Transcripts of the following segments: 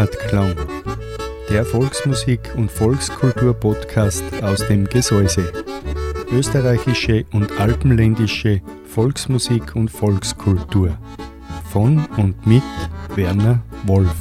Heimatklang, der Volksmusik- und Volkskultur-Podcast aus dem Gesäuse. Österreichische und alpenländische Volksmusik und Volkskultur. Von und mit Werner Wolf.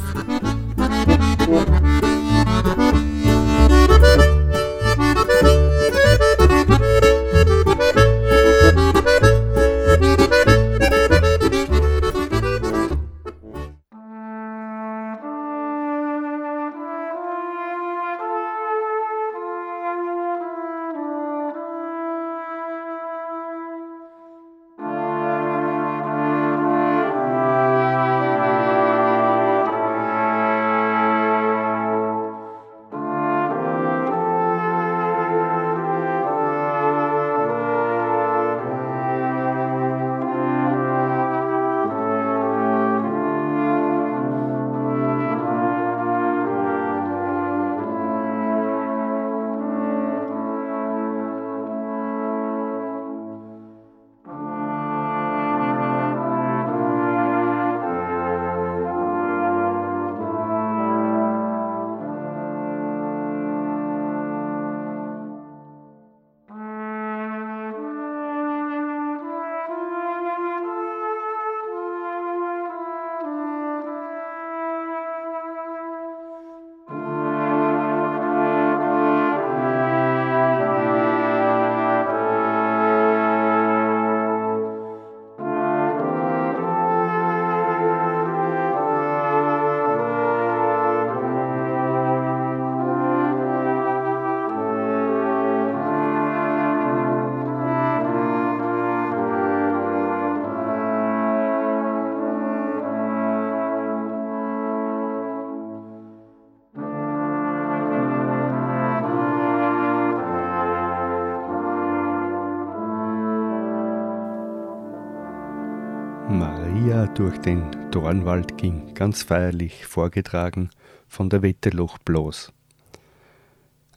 Durch den Dornwald ging, ganz feierlich vorgetragen von der Wetterloch bloß.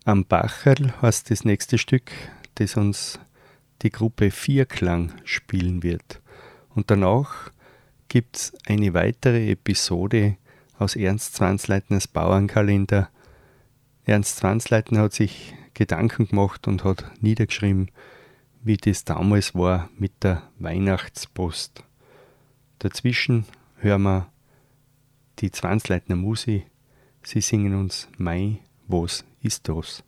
Am Bacherl heißt das nächste Stück, das uns die Gruppe Vierklang spielen wird. Und danach gibt es eine weitere Episode aus Ernst Zwansleitners Bauernkalender. Ernst Zwansleitner hat sich Gedanken gemacht und hat niedergeschrieben, wie das damals war mit der Weihnachtspost. Dazwischen hören wir die Zwangsleitner Musi. Sie singen uns Mai, was ist das?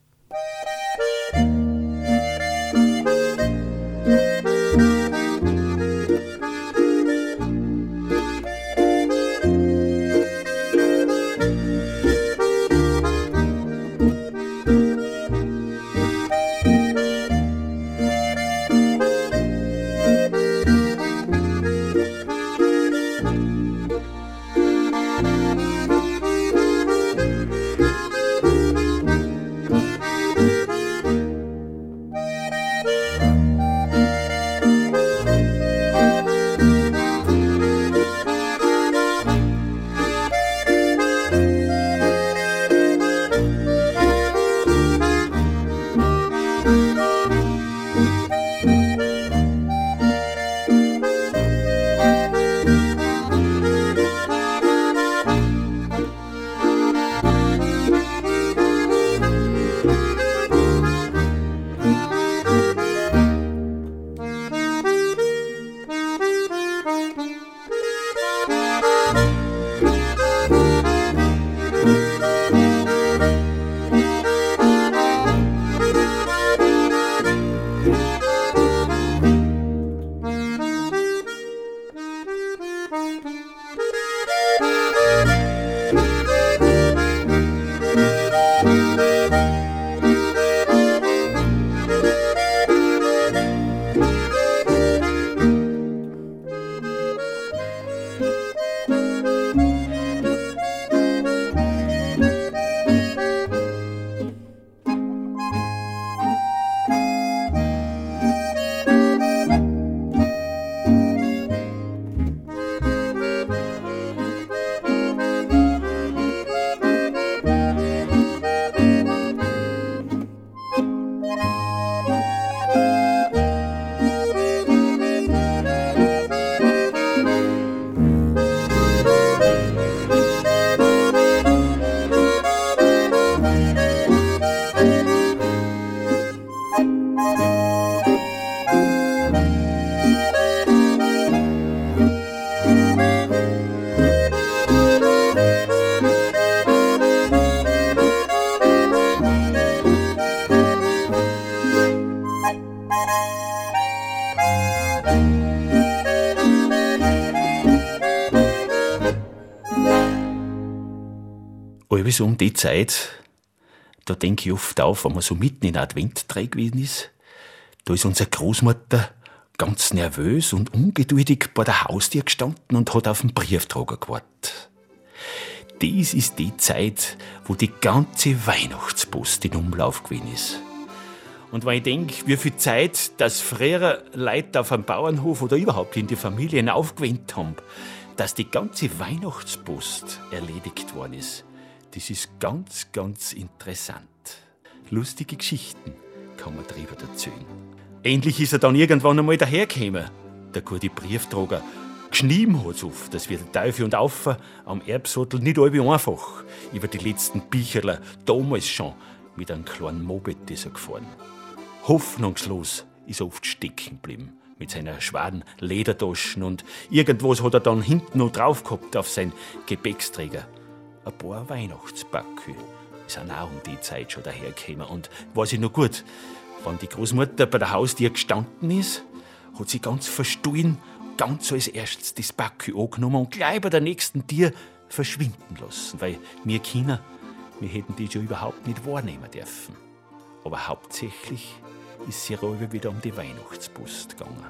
Sowieso um die Zeit, da denke ich oft auf, wenn man so mitten in Advent drin gewesen ist, da ist unsere Großmutter ganz nervös und ungeduldig bei der Haustür gestanden und hat auf den Brieftrager gewartet. Dies ist die Zeit, wo die ganze Weihnachtspost in Umlauf gewesen ist. Und wenn ich denke, wie viel Zeit das frühere Leute auf einem Bauernhof oder überhaupt in die Familien aufgewendet haben, dass die ganze Weihnachtspost erledigt worden ist, das ist ganz, ganz interessant. Lustige Geschichten kann man drüber erzählen. Endlich ist er dann irgendwann einmal dahergekommen, der gute Brieftrager. Geschnieben hat's auf, dass wir der Teufel und Aufer am Erbsattel nicht allbi einfach über die letzten Bücherler damals schon mit einem kleinen Moped ist er gefahren. Hoffnungslos ist er oft stecken geblieben mit seiner schweren Ledertaschen und irgendwas hat er dann hinten noch drauf gehabt auf sein Gepäcksträger. Ein paar Weihnachtsbacke sind auch um die Zeit schon dahergekommen und weiß ich noch gut, wenn die Großmutter bei der Haustür gestanden ist, hat sie ganz verstohlen, ganz als erstes das Backe angenommen und gleich bei der nächsten Tür verschwinden lassen, weil wir Kinder, wir hätten die schon überhaupt nicht wahrnehmen dürfen. Aber hauptsächlich ist sie aber wieder um die Weihnachtspost gegangen.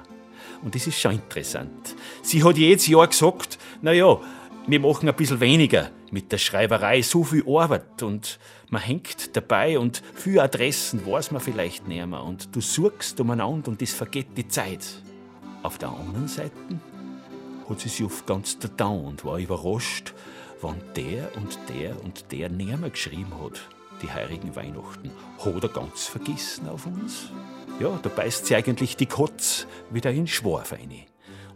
Und das ist schon interessant. Sie hat jedes Jahr gesagt, na ja, wir machen ein bisschen weniger mit der Schreiberei, so viel Arbeit und man hängt dabei und viele Adressen weiß man vielleicht nicht mehr und du suchst umeinander und es vergeht die Zeit. Auf der anderen Seite hat sie sich oft ganz getan und war überrascht, wann der und der und der näher geschrieben hat, die heurigen Weihnachten. Hat er ganz vergessen auf uns? Ja, da beißt sie eigentlich die Kotz wieder in Schwarf rein.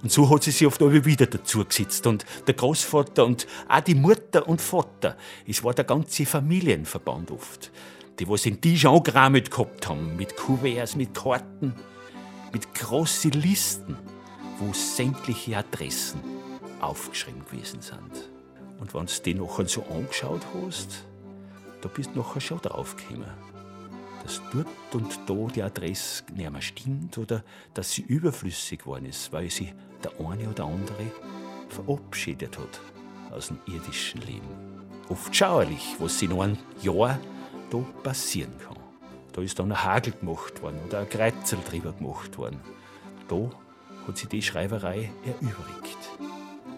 Und so hat sie sich oft alle wieder dazu gesetzt. Und der Großvater und auch die Mutter und Vater. Es war der ganze Familienverband oft. Die, was den Tisch angerammt gehabt haben. Mit Kuverts, mit Karten, mit großen Listen, wo sämtliche Adressen aufgeschrieben gewesen sind. Und wenn du die nachher so angeschaut hast, da bist du nachher schon draufgekommen dass dort und da die Adresse nicht mehr stimmt oder dass sie überflüssig geworden ist, weil sie der eine oder andere verabschiedet hat aus dem irdischen Leben. Oft schauerlich, was in einem Jahr da passieren kann. Da ist dann ein Hagel gemacht worden oder ein Kreuzel drüber gemacht worden. Da hat sich die Schreiberei erübrigt.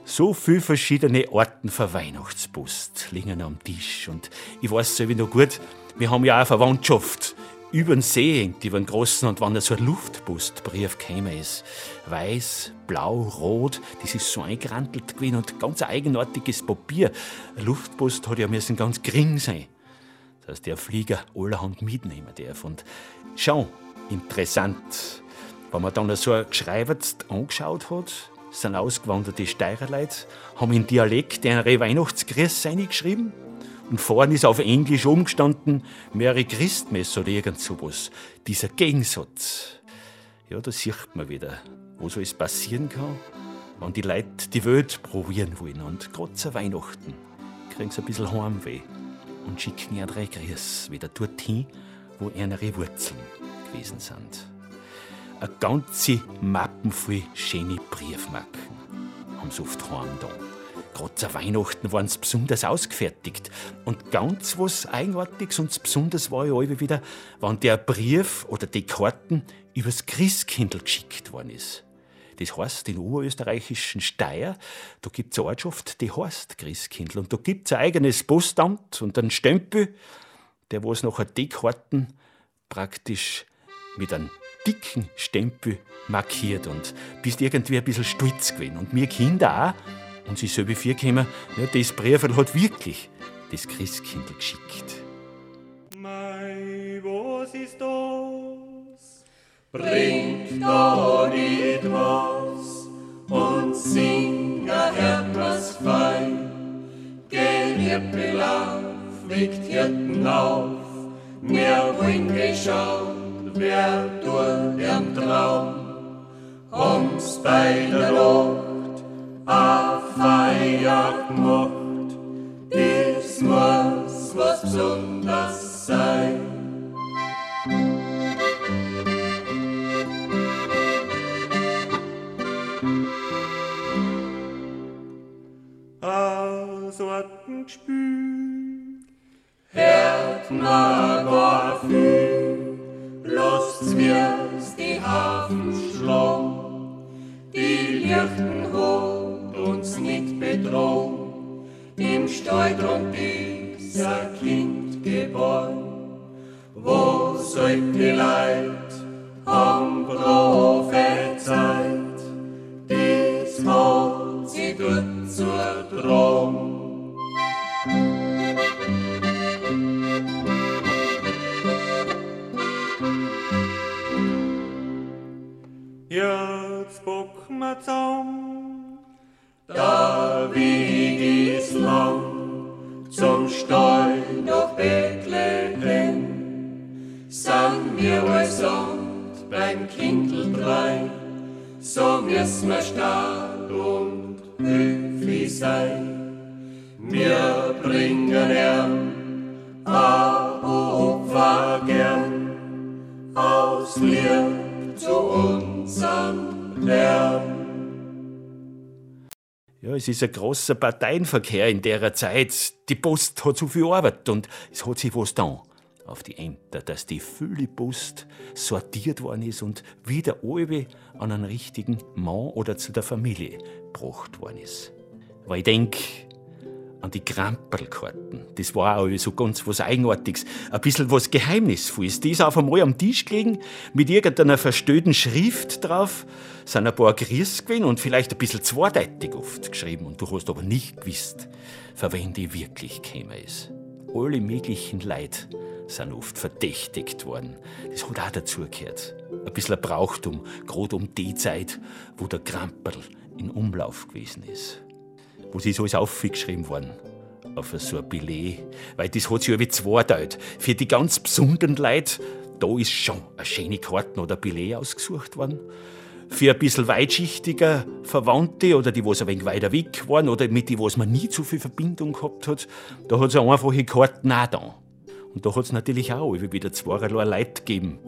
So viele verschiedene Arten für Weihnachtspost liegen am Tisch. Und ich weiß wie noch gut, wir haben ja auch Verwandtschaft über den See über den großen, und wenn da so ein Luftpostbrief käme ist, weiß, blau, rot, das ist so eingerantelt gewesen und ganz eigenartiges Papier. Ein Luftpost hat ja müssen ganz gering sein, dass der Flieger allerhand mitnehmen darf. Und schon interessant, wenn man dann so ein Geschreibertz angeschaut hat, sind ausgewanderte Steirerleute, haben in Dialekt eine Weihnachtsgrüße geschrieben und vorne ist auf Englisch umgestanden Merry Christmas oder irgend sowas. Dieser Gegensatz. Ja, da sieht man wieder, wo so es passieren kann, wenn die Leute die Welt probieren wollen. Und gerade zu Weihnachten kriegen sie ein bisschen Heimweh und schicken ihre Grüße wieder dorthin, wo ihre Wurzeln gewesen sind. Eine ganze Mappen voll schöne Briefmarken haben sie oft heim da. Gerade zu Weihnachten waren sie besonders ausgefertigt. Und ganz was Eigenartiges und besonders war ja alle wieder, wenn der Brief oder die Karten übers Christkindl geschickt worden ist. Das heißt, in oberösterreichischen Steyr, da gibt es eine Ortschaft, die heißt Christkindl. Und da gibt es ein eigenes Postamt und einen Stempel, der was nachher die Karten praktisch mit einem dicken Stempel markiert und bist irgendwie ein bisschen stolz gewesen. Und wir Kinder auch, und sie so wie vier gekommen, ja, das Brief hat wirklich das Christkind geschickt. Mei, was ist das? Bringt da nicht was und sing a Herrglas fein. Geh, auf, weckt Hirten auf, wir wollen geschaut, wer durch den Traum kommst bei der Nacht auf Feier gemacht, das muss was Besonderes sein. Aus Orten gespült, mir gar viel, lasst's mir's die Hafen schlagen. Die Lichten holt uns nicht bedrohen, im ist ein Kind geboren. Wo sollt die Leid am prophezeit, dies hat sie dort zur Drum. Es ist ein großer Parteienverkehr in der Zeit. Die Post hat so viel Arbeit und es hat sich was da auf die Ämter, dass die Fülle Post sortiert worden ist und wieder alle an einen richtigen Mann oder zu der Familie gebracht worden ist. Weil ich denke, an die Krampelkarten. Das war auch so ganz was Eigenartiges. Ein bisschen was Geheimnisvolles. Die ist auf einmal am Tisch gelegen, mit irgendeiner verstöhnten Schrift drauf. Sind ein paar Grüß gewesen und vielleicht ein bisschen zweideutig oft geschrieben. Und du hast aber nicht gewusst, für wen die wirklich gekommen ist. Alle möglichen Leute sind oft verdächtigt worden. Das hat auch dazugehört. Ein bisschen ein Brauchtum, gerade um die Zeit, wo der Krampel in Umlauf gewesen ist wo sie so ist aufgeschrieben worden. Auf so ein Billet. Weil das hat sich ja wie zweiteilt. Für die ganz besonderen Leute, da ist schon eine schöne Karte oder Billet ausgesucht worden. Für ein bisschen weitschichtiger Verwandte oder die, was ein wenig weiter weg waren oder mit die, was man nie zu viel Verbindung gehabt hat, da hat es eine einfache Karten auch da. Und da hat es natürlich auch wieder zweierlei Leute gegeben,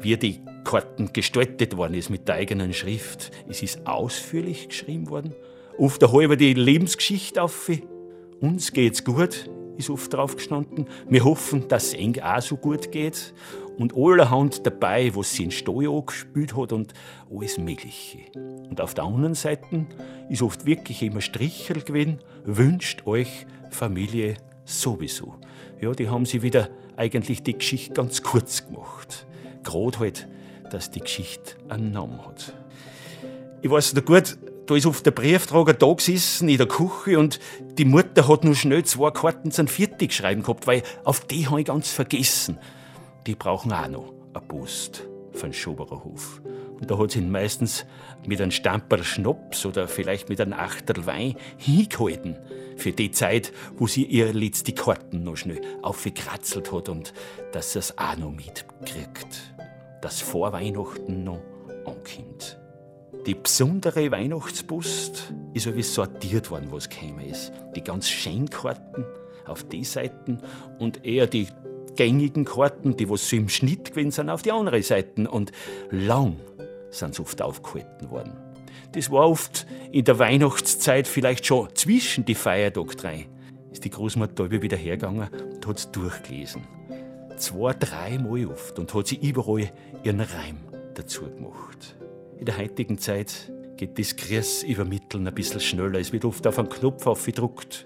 wie die Karten gestaltet worden ist mit der eigenen Schrift. Es ist ausführlich geschrieben worden oft eine halbe die Lebensgeschichte auf. Uns geht's gut, ist oft drauf gestanden. Wir hoffen, dass es eng auch so gut geht. Und allerhand dabei, was sie in Steuer angespielt hat und alles Mögliche. Und auf der anderen Seite ist oft wirklich immer Strichel gewesen, wünscht euch Familie sowieso. Ja, die haben sie wieder eigentlich die Geschichte ganz kurz gemacht. Gerade halt, dass die Geschichte einen Namen hat. Ich weiß noch gut, da ist oft der Briefträger da gesessen in der Küche und die Mutter hat nur schnell zwei Karten zum Viertig schreiben gehabt, weil auf die habe ich ganz vergessen. Die brauchen auch noch eine Post von Schoberer Hof. Und da hat sie ihn meistens mit einem Stamperl Schnaps oder vielleicht mit einem Achtel Wein hingehalten. Für die Zeit, wo sie ihr letzte Karten noch schnell aufgekratzelt hat und dass sie es auch noch mitkriegt. Dass vor Weihnachten noch ankommt. Die besondere Weihnachtspost ist wie sortiert worden, was gekommen ist. Die ganz Scheinkarten auf die Seiten und eher die gängigen Karten, die was so im Schnitt gewesen sind, auf die andere Seiten. Und lang sind sie oft aufgehalten worden. Das war oft in der Weihnachtszeit vielleicht schon zwischen die Feiertage drei. Ist die Großmutter wieder hergegangen und hat es durchgelesen. Zwei, dreimal oft und hat sie überall ihren Reim dazu gemacht. In der heutigen Zeit geht das Grüß übermitteln ein bisschen schneller. Es wird oft auf einen Knopf aufgedruckt.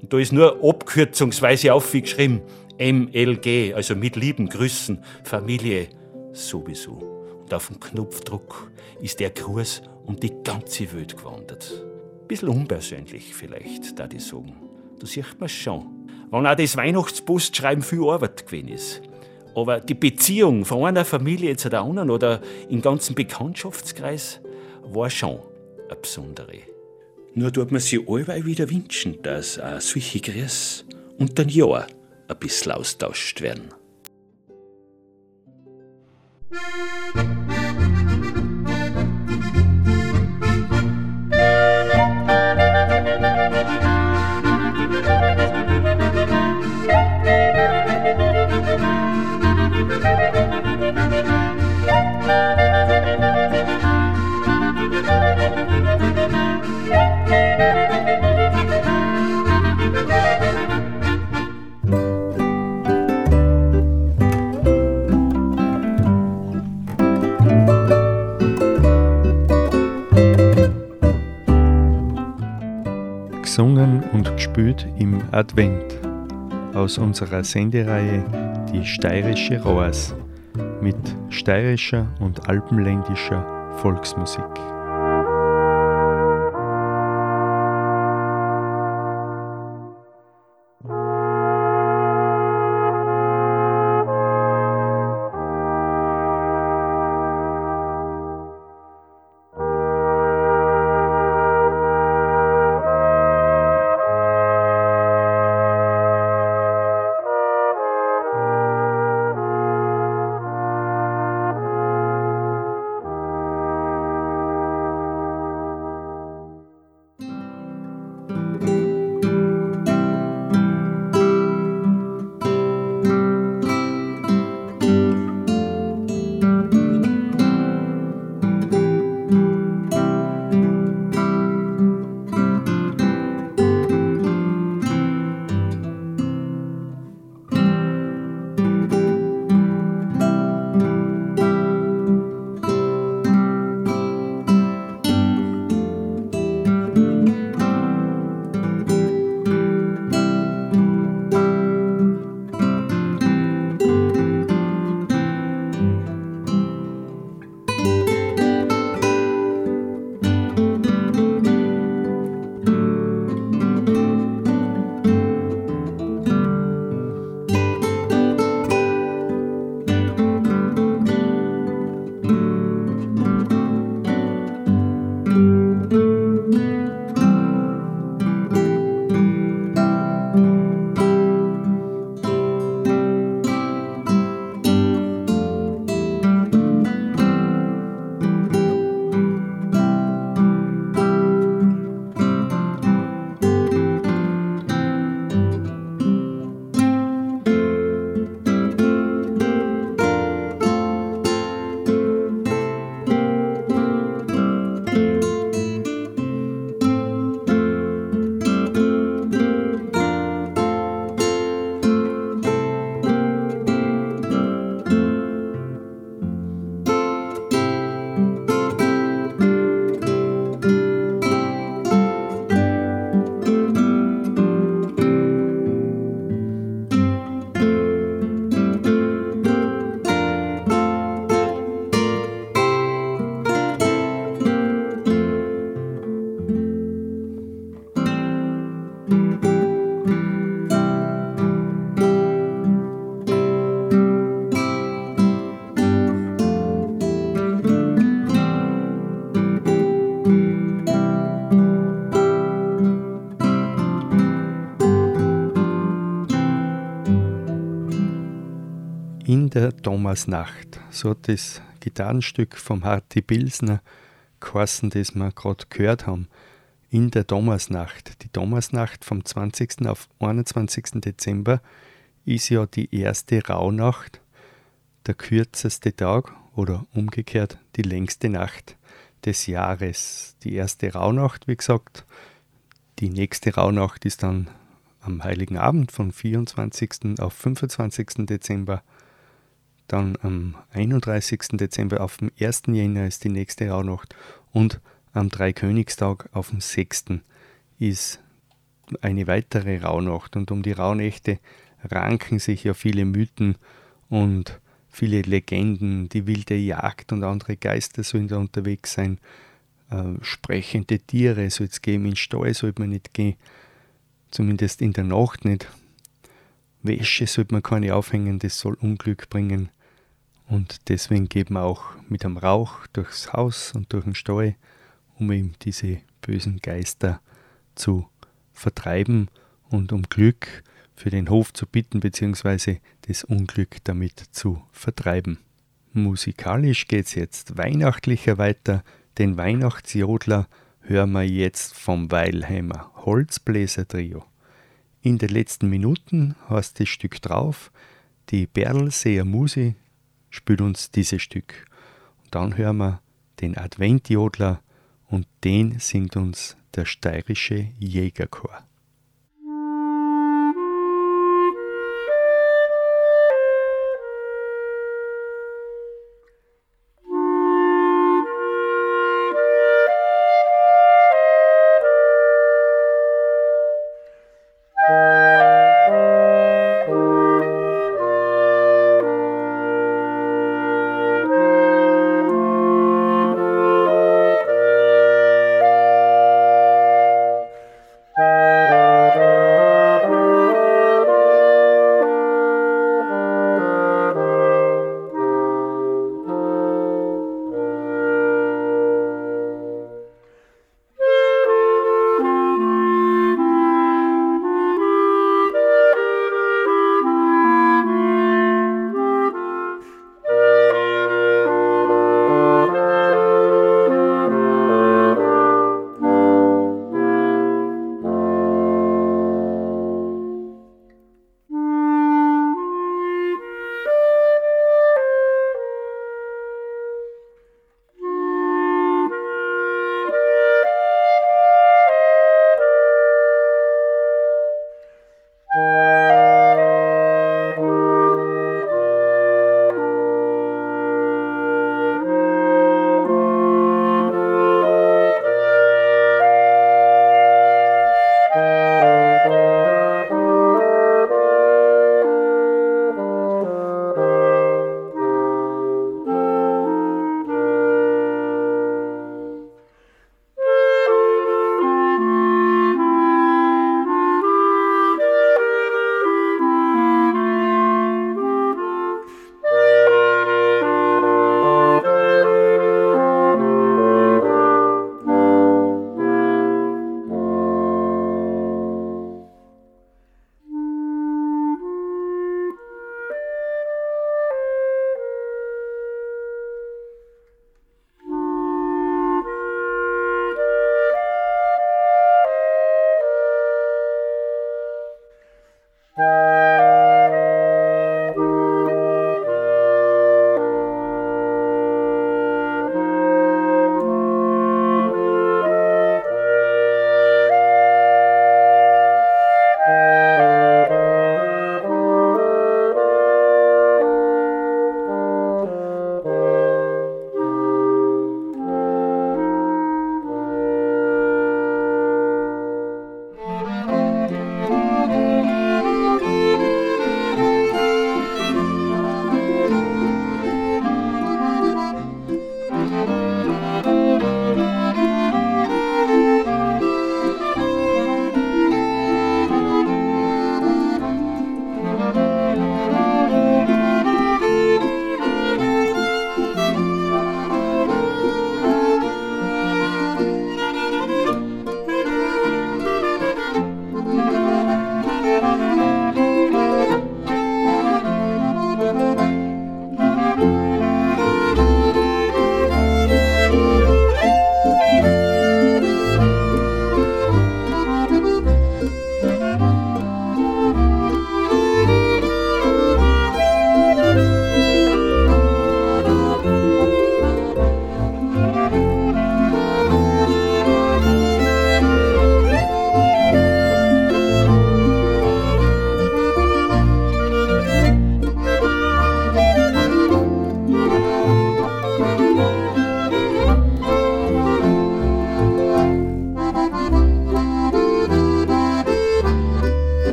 Und da ist nur abkürzungsweise aufgeschrieben MLG, also mit lieben Grüßen, Familie sowieso. Und auf dem Knopfdruck ist der Gruß um die ganze Welt gewandert. Bisschen unpersönlich vielleicht, da ich sagen. Da sieht man schon. Wenn auch das Weihnachtspostschreiben viel Arbeit gewesen ist. Aber die Beziehung von einer Familie zu der anderen oder im ganzen Bekanntschaftskreis war schon eine besondere. Nur tut man sich allweil wieder wünschen, dass auch solche Grüße unter ein Jahr ein bisschen austauscht werden. Gesungen und gespielt im Advent aus unserer Sendereihe Die steirische Rohrs mit steirischer und alpenländischer Volksmusik. Der Thomasnacht. So hat das Gitarrenstück vom Harti Pilsner geheißen, das wir gerade gehört haben. In der Thomasnacht. Die Thomasnacht vom 20. auf 21. Dezember ist ja die erste Rauhnacht, der kürzeste Tag oder umgekehrt die längste Nacht des Jahres. Die erste Rauhnacht, wie gesagt, die nächste Rauhnacht ist dann am Heiligen Abend von 24. auf 25. Dezember dann am 31. Dezember auf dem 1. Jänner ist die nächste Rauhnacht und am Dreikönigstag auf dem 6. ist eine weitere Rauhnacht. Und um die Rauhnächte ranken sich ja viele Mythen und viele Legenden. Die wilde Jagd und andere Geister sollen da unterwegs sein. Äh, sprechende Tiere soll es geben, in Stall sollte man nicht gehen. Zumindest in der Nacht nicht. Wäsche sollte man keine aufhängen, das soll Unglück bringen. Und deswegen geht man auch mit einem Rauch durchs Haus und durch den Stall, um eben diese bösen Geister zu vertreiben und um Glück für den Hof zu bitten, beziehungsweise das Unglück damit zu vertreiben. Musikalisch geht es jetzt weihnachtlicher weiter, den Weihnachtsjodler hören wir jetzt vom Weilheimer Holzbläser Trio. In den letzten Minuten heißt das Stück drauf, die Berlseer Musi spielt uns dieses Stück. Und dann hören wir den Adventjodler und den singt uns der steirische Jägerchor.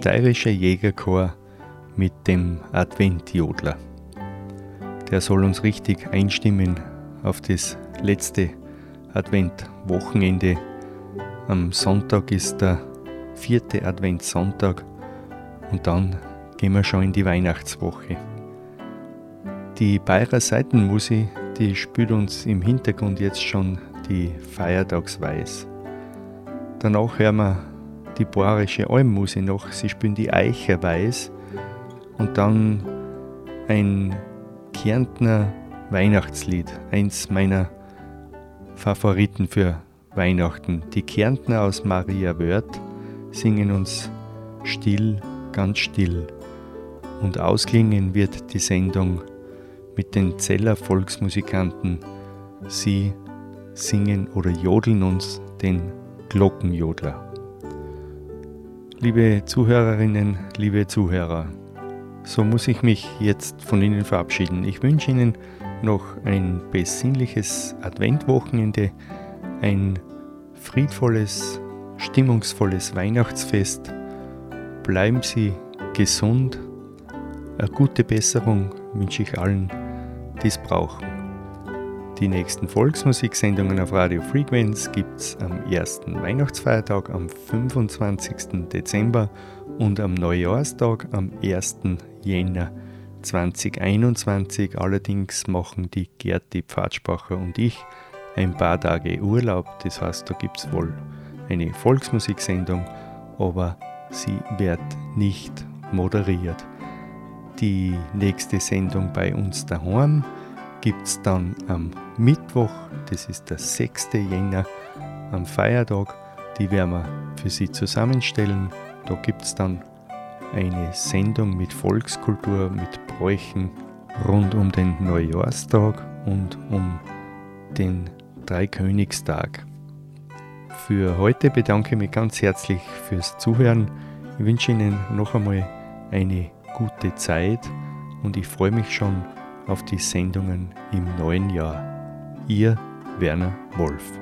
Steirische Jägerchor mit dem Adventjodler. Der soll uns richtig einstimmen auf das letzte Adventwochenende. Am Sonntag ist der vierte Adventssonntag und dann gehen wir schon in die Weihnachtswoche. Die Bayer Seitenmusik, die spielt uns im Hintergrund jetzt schon die Feiertagsweis. Danach hören wir die bayerische Almmusik noch, sie spielen die Eicherweis und dann ein Kärntner Weihnachtslied, eins meiner Favoriten für Weihnachten. Die Kärntner aus Maria Wörth singen uns still, ganz still. Und ausklingen wird die Sendung mit den Zeller Volksmusikanten. Sie singen oder jodeln uns den Glockenjodler. Liebe Zuhörerinnen, liebe Zuhörer, so muss ich mich jetzt von Ihnen verabschieden. Ich wünsche Ihnen noch ein besinnliches Adventwochenende, ein friedvolles, stimmungsvolles Weihnachtsfest. Bleiben Sie gesund. Eine gute Besserung wünsche ich allen, die es brauchen. Die nächsten Volksmusiksendungen auf Radio Frequenz gibt es am ersten Weihnachtsfeiertag am 25. Dezember und am Neujahrstag am 1. Jänner 2021. Allerdings machen die Gerti Pfadspacher und ich ein paar Tage Urlaub. Das heißt, da gibt es wohl eine Volksmusiksendung, aber sie wird nicht moderiert. Die nächste Sendung bei uns daheim gibt es dann am Mittwoch, das ist der 6. Jänner, am Feiertag. Die werden wir für Sie zusammenstellen. Da gibt es dann eine Sendung mit Volkskultur, mit Bräuchen rund um den Neujahrstag und um den Dreikönigstag. Für heute bedanke ich mich ganz herzlich fürs Zuhören. Ich wünsche Ihnen noch einmal eine gute Zeit und ich freue mich schon auf die Sendungen im neuen Jahr. Ihr Werner Wolf.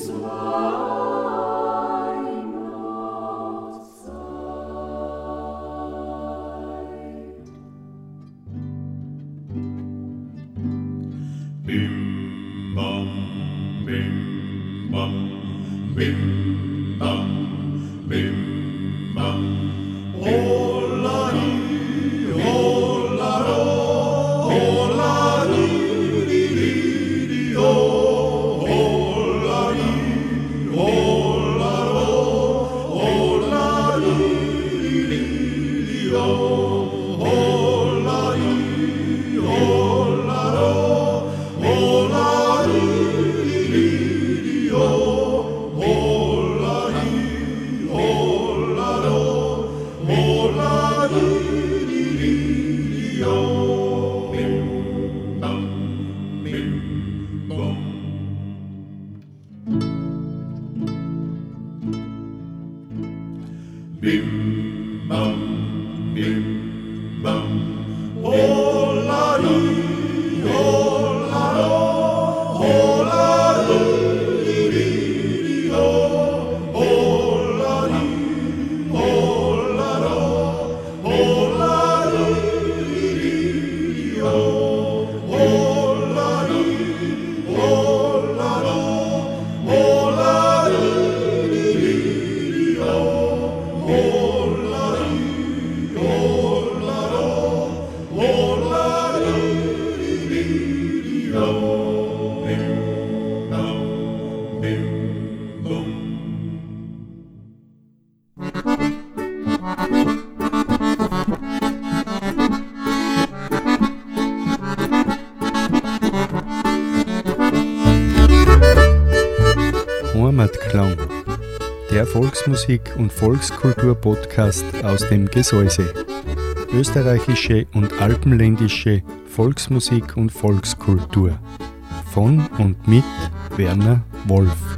His. und Volkskultur-Podcast aus dem Gesäuse. Österreichische und alpenländische Volksmusik und Volkskultur. Von und mit Werner Wolf.